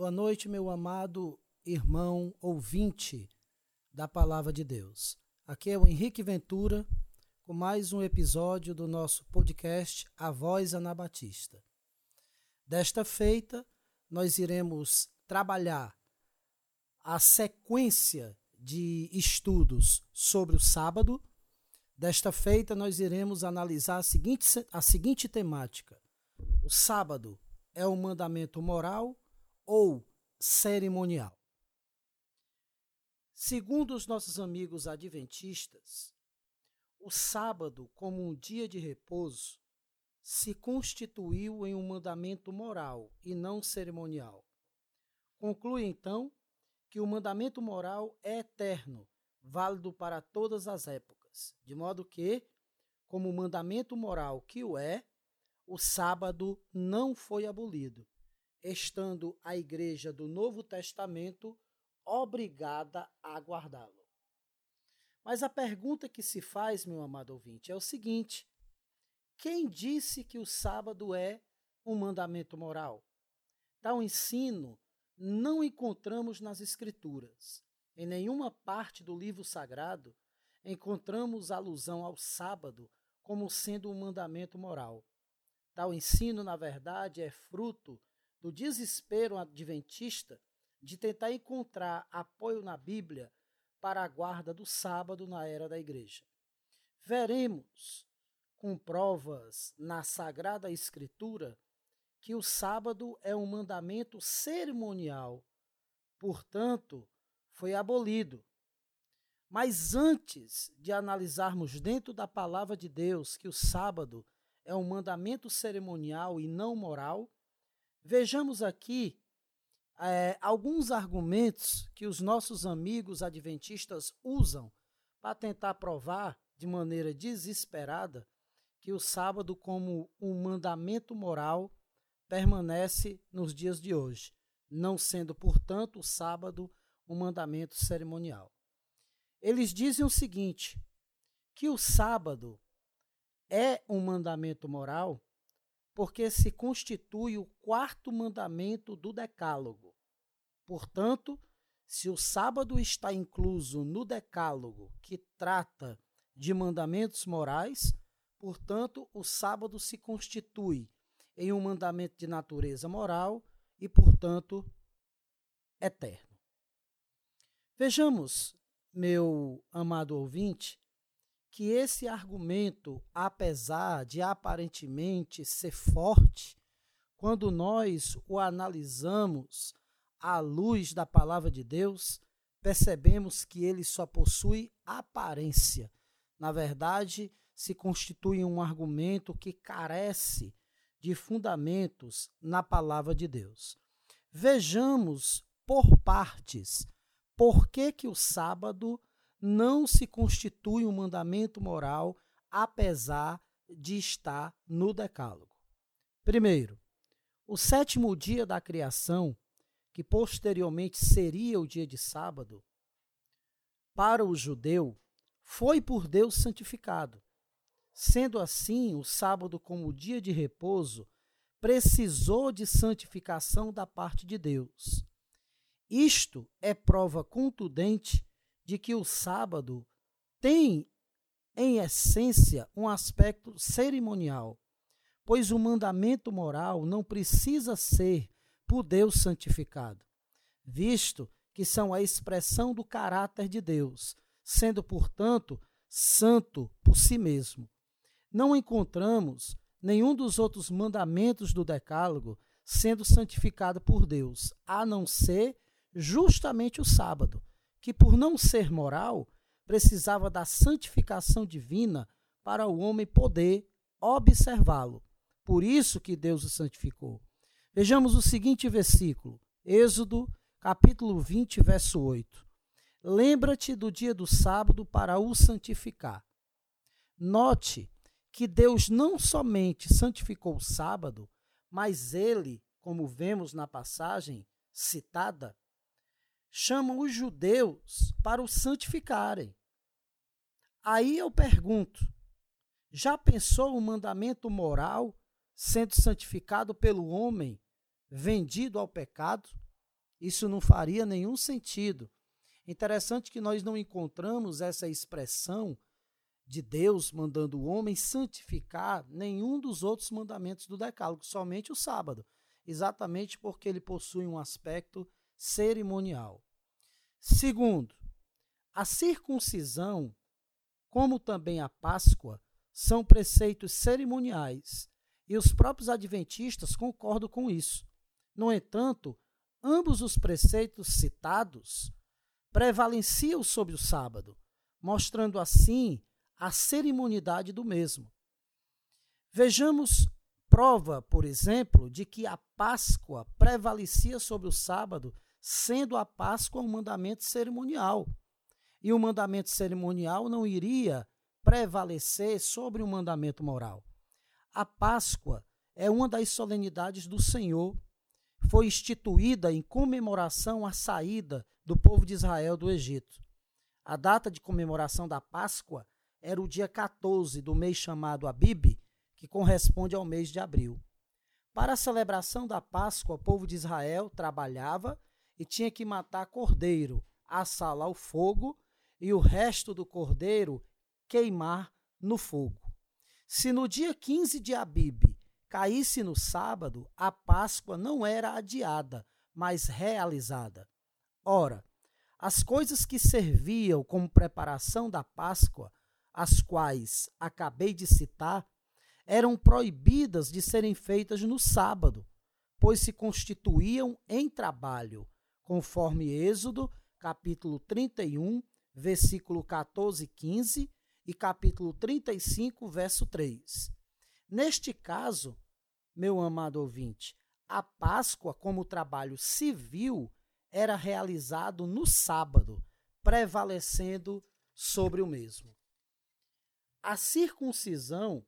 Boa noite, meu amado irmão ouvinte da Palavra de Deus. Aqui é o Henrique Ventura com mais um episódio do nosso podcast A Voz Anabatista. Desta feita, nós iremos trabalhar a sequência de estudos sobre o sábado. Desta feita, nós iremos analisar a seguinte, a seguinte temática: o sábado é um mandamento moral ou cerimonial. Segundo os nossos amigos adventistas, o sábado, como um dia de repouso, se constituiu em um mandamento moral e não cerimonial. Conclui então que o mandamento moral é eterno, válido para todas as épocas, de modo que, como mandamento moral que o é, o sábado não foi abolido estando a igreja do Novo Testamento obrigada a guardá-lo. Mas a pergunta que se faz, meu amado ouvinte, é o seguinte: quem disse que o sábado é um mandamento moral? Tal ensino não encontramos nas Escrituras. Em nenhuma parte do livro sagrado encontramos alusão ao sábado como sendo um mandamento moral. Tal ensino, na verdade, é fruto do desespero adventista de tentar encontrar apoio na Bíblia para a guarda do sábado na era da igreja. Veremos, com provas na Sagrada Escritura, que o sábado é um mandamento cerimonial, portanto, foi abolido. Mas antes de analisarmos dentro da palavra de Deus que o sábado é um mandamento cerimonial e não moral, Vejamos aqui é, alguns argumentos que os nossos amigos adventistas usam para tentar provar de maneira desesperada que o sábado, como um mandamento moral, permanece nos dias de hoje, não sendo, portanto, o sábado um mandamento cerimonial. Eles dizem o seguinte: que o sábado é um mandamento moral porque se constitui o quarto mandamento do Decálogo. Portanto, se o sábado está incluso no Decálogo, que trata de mandamentos morais, portanto, o sábado se constitui em um mandamento de natureza moral e, portanto, eterno. Vejamos, meu amado ouvinte, que esse argumento, apesar de aparentemente ser forte, quando nós o analisamos à luz da palavra de Deus, percebemos que ele só possui aparência. Na verdade, se constitui um argumento que carece de fundamentos na palavra de Deus. Vejamos por partes por que, que o sábado não se constitui um mandamento moral, apesar de estar no Decálogo. Primeiro, o sétimo dia da criação, que posteriormente seria o dia de sábado, para o judeu, foi por Deus santificado. Sendo assim, o sábado, como dia de repouso, precisou de santificação da parte de Deus. Isto é prova contundente de que o sábado tem, em essência, um aspecto cerimonial, pois o mandamento moral não precisa ser por Deus santificado, visto que são a expressão do caráter de Deus, sendo, portanto, santo por si mesmo. Não encontramos nenhum dos outros mandamentos do Decálogo sendo santificado por Deus, a não ser justamente o sábado, que, por não ser moral, precisava da santificação divina para o homem poder observá-lo. Por isso que Deus o santificou. Vejamos o seguinte versículo, Êxodo, capítulo 20, verso 8. Lembra-te do dia do sábado para o santificar. Note que Deus não somente santificou o sábado, mas ele, como vemos na passagem citada, chamam os judeus para o santificarem. Aí eu pergunto: já pensou o mandamento moral sendo santificado pelo homem vendido ao pecado? Isso não faria nenhum sentido. Interessante que nós não encontramos essa expressão de Deus mandando o homem santificar nenhum dos outros mandamentos do Decálogo, somente o sábado, exatamente porque ele possui um aspecto cerimonial. Segundo, a circuncisão, como também a Páscoa, são preceitos cerimoniais e os próprios adventistas concordam com isso. No entanto, ambos os preceitos citados prevaleciam sobre o sábado, mostrando assim a cerimonialidade do mesmo. Vejamos prova, por exemplo, de que a Páscoa prevalecia sobre o sábado, sendo a Páscoa um mandamento cerimonial. E o mandamento cerimonial não iria prevalecer sobre o mandamento moral. A Páscoa é uma das solenidades do Senhor. Foi instituída em comemoração à saída do povo de Israel do Egito. A data de comemoração da Páscoa era o dia 14 do mês chamado Abib, que corresponde ao mês de abril. Para a celebração da Páscoa, o povo de Israel trabalhava e tinha que matar cordeiro, assá-lo ao fogo e o resto do cordeiro queimar no fogo. Se no dia 15 de Abib caísse no sábado, a Páscoa não era adiada, mas realizada. Ora, as coisas que serviam como preparação da Páscoa as quais acabei de citar, eram proibidas de serem feitas no sábado, pois se constituíam em trabalho, conforme Êxodo, capítulo 31, versículo 14 e 15, e capítulo 35, verso 3. Neste caso, meu amado ouvinte, a Páscoa, como trabalho civil, era realizado no sábado, prevalecendo sobre o mesmo. A circuncisão,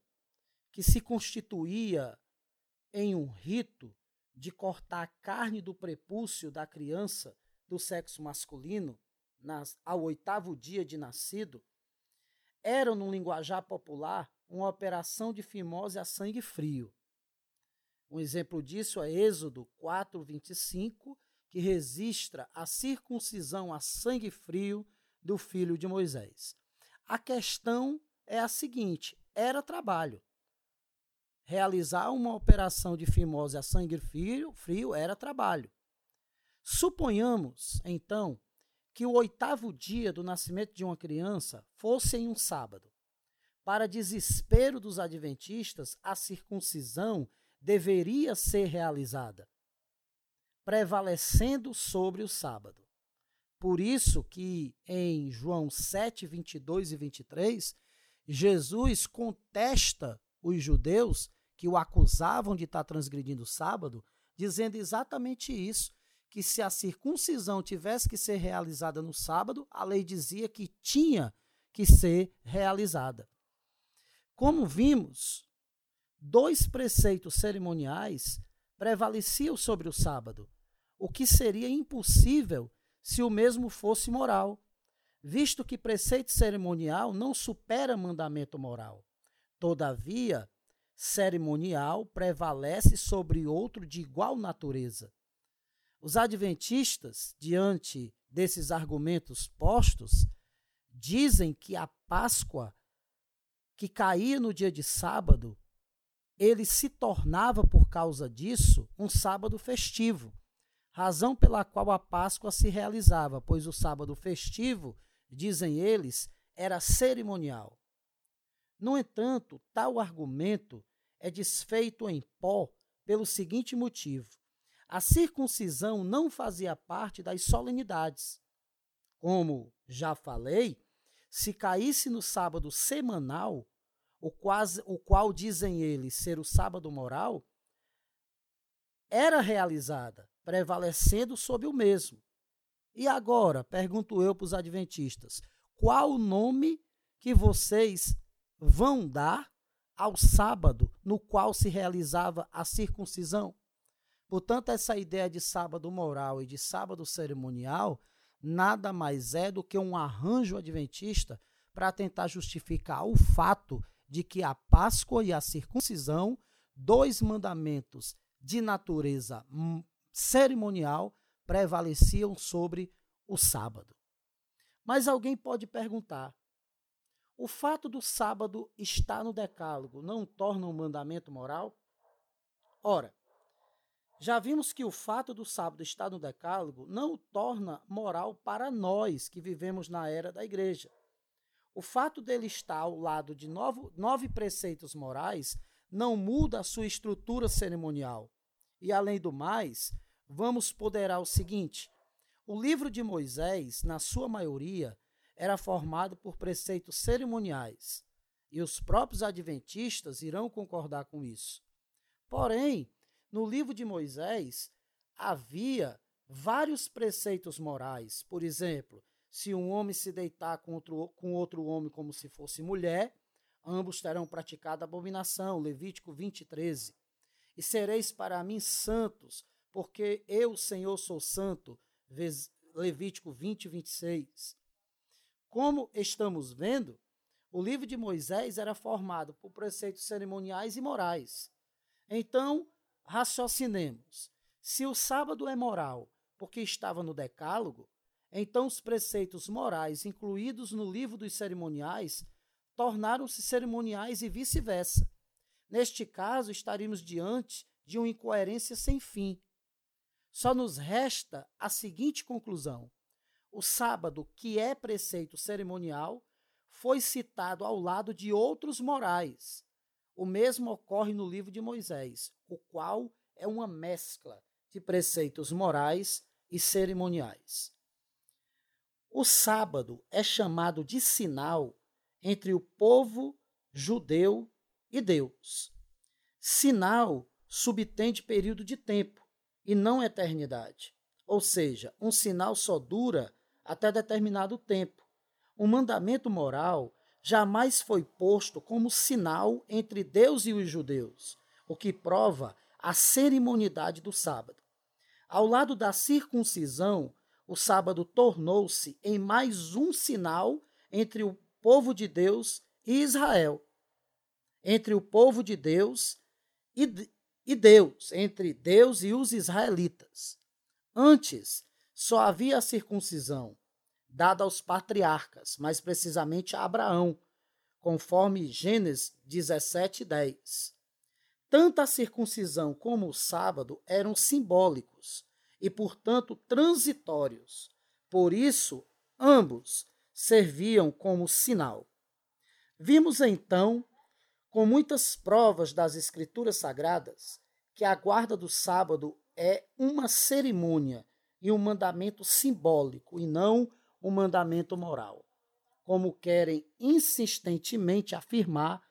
que se constituía em um rito de cortar a carne do prepúcio da criança do sexo masculino nas, ao oitavo dia de nascido, era, no linguajar popular, uma operação de fimose a sangue frio. Um exemplo disso é Êxodo 4:25, que registra a circuncisão a sangue frio do filho de Moisés. A questão é a seguinte: era trabalho. Realizar uma operação de fimose a sangue frio, frio era trabalho. Suponhamos, então, que o oitavo dia do nascimento de uma criança fosse em um sábado. Para desespero dos adventistas, a circuncisão deveria ser realizada, prevalecendo sobre o sábado. Por isso que em João 7, 22 e 23, Jesus contesta os judeus que o acusavam de estar transgredindo o sábado, dizendo exatamente isso, que se a circuncisão tivesse que ser realizada no sábado, a lei dizia que tinha que ser realizada. Como vimos, dois preceitos cerimoniais prevaleciam sobre o sábado, o que seria impossível se o mesmo fosse moral visto que preceito cerimonial não supera mandamento moral. Todavia, cerimonial prevalece sobre outro de igual natureza. Os adventistas, diante desses argumentos postos, dizem que a Páscoa, que caía no dia de sábado, ele se tornava, por causa disso, um sábado festivo, razão pela qual a Páscoa se realizava, pois o sábado festivo dizem eles, era cerimonial. No entanto, tal argumento é desfeito em pó pelo seguinte motivo: a circuncisão não fazia parte das solenidades. Como já falei, se caísse no sábado semanal, o, quase, o qual dizem eles ser o sábado moral, era realizada, prevalecendo sobre o mesmo. E agora, pergunto eu para os adventistas, qual o nome que vocês vão dar ao sábado no qual se realizava a circuncisão? Portanto, essa ideia de sábado moral e de sábado cerimonial nada mais é do que um arranjo adventista para tentar justificar o fato de que a Páscoa e a circuncisão, dois mandamentos de natureza hum, cerimonial, prevaleciam sobre o sábado. Mas alguém pode perguntar: o fato do sábado estar no decálogo não torna um mandamento moral? Ora, já vimos que o fato do sábado estar no decálogo não o torna moral para nós que vivemos na era da igreja. O fato dele estar ao lado de novo, nove preceitos morais não muda a sua estrutura cerimonial. E, além do mais, vamos ponderar o seguinte: o livro de Moisés, na sua maioria, era formado por preceitos cerimoniais, e os próprios adventistas irão concordar com isso. Porém, no livro de Moisés havia vários preceitos morais. Por exemplo, se um homem se deitar com outro, com outro homem como se fosse mulher, ambos terão praticado abominação. Levítico 20, 13. E sereis para mim santos, porque eu, Senhor, sou santo. Levítico 20, 26. Como estamos vendo, o livro de Moisés era formado por preceitos cerimoniais e morais. Então, raciocinemos. Se o sábado é moral porque estava no Decálogo, então os preceitos morais incluídos no livro dos cerimoniais tornaram-se cerimoniais e vice-versa. Neste caso, estaríamos diante de uma incoerência sem fim. Só nos resta a seguinte conclusão: o sábado, que é preceito cerimonial, foi citado ao lado de outros morais, o mesmo ocorre no livro de Moisés, o qual é uma mescla de preceitos morais e cerimoniais. O sábado é chamado de sinal entre o povo judeu e Deus. Sinal subtende período de tempo e não eternidade. Ou seja, um sinal só dura até determinado tempo. Um mandamento moral jamais foi posto como sinal entre Deus e os judeus, o que prova a cerimonialidade do sábado. Ao lado da circuncisão, o sábado tornou-se em mais um sinal entre o povo de Deus e Israel, entre o povo de Deus e, e Deus, entre Deus e os israelitas. Antes, só havia a circuncisão, dada aos patriarcas, mais precisamente a Abraão, conforme Gênesis 17, 10. Tanto a circuncisão como o sábado eram simbólicos e, portanto, transitórios. Por isso, ambos serviam como sinal. Vimos então, com muitas provas das Escrituras Sagradas, que a guarda do sábado é uma cerimônia e um mandamento simbólico e não o mandamento moral, como querem insistentemente afirmar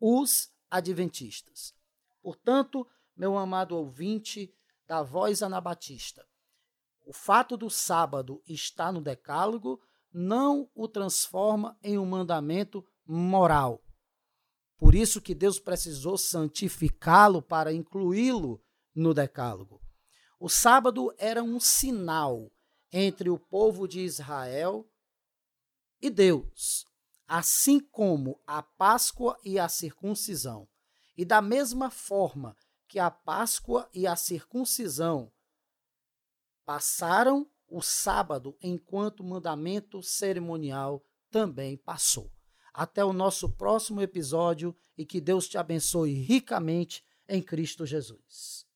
os adventistas. Portanto, meu amado ouvinte da voz anabatista, o fato do sábado estar no decálogo não o transforma em um mandamento moral. Por isso que Deus precisou santificá-lo para incluí-lo no decálogo. O sábado era um sinal entre o povo de Israel e Deus, assim como a Páscoa e a circuncisão. E da mesma forma que a Páscoa e a circuncisão passaram, o sábado, enquanto mandamento cerimonial, também passou. Até o nosso próximo episódio e que Deus te abençoe ricamente em Cristo Jesus.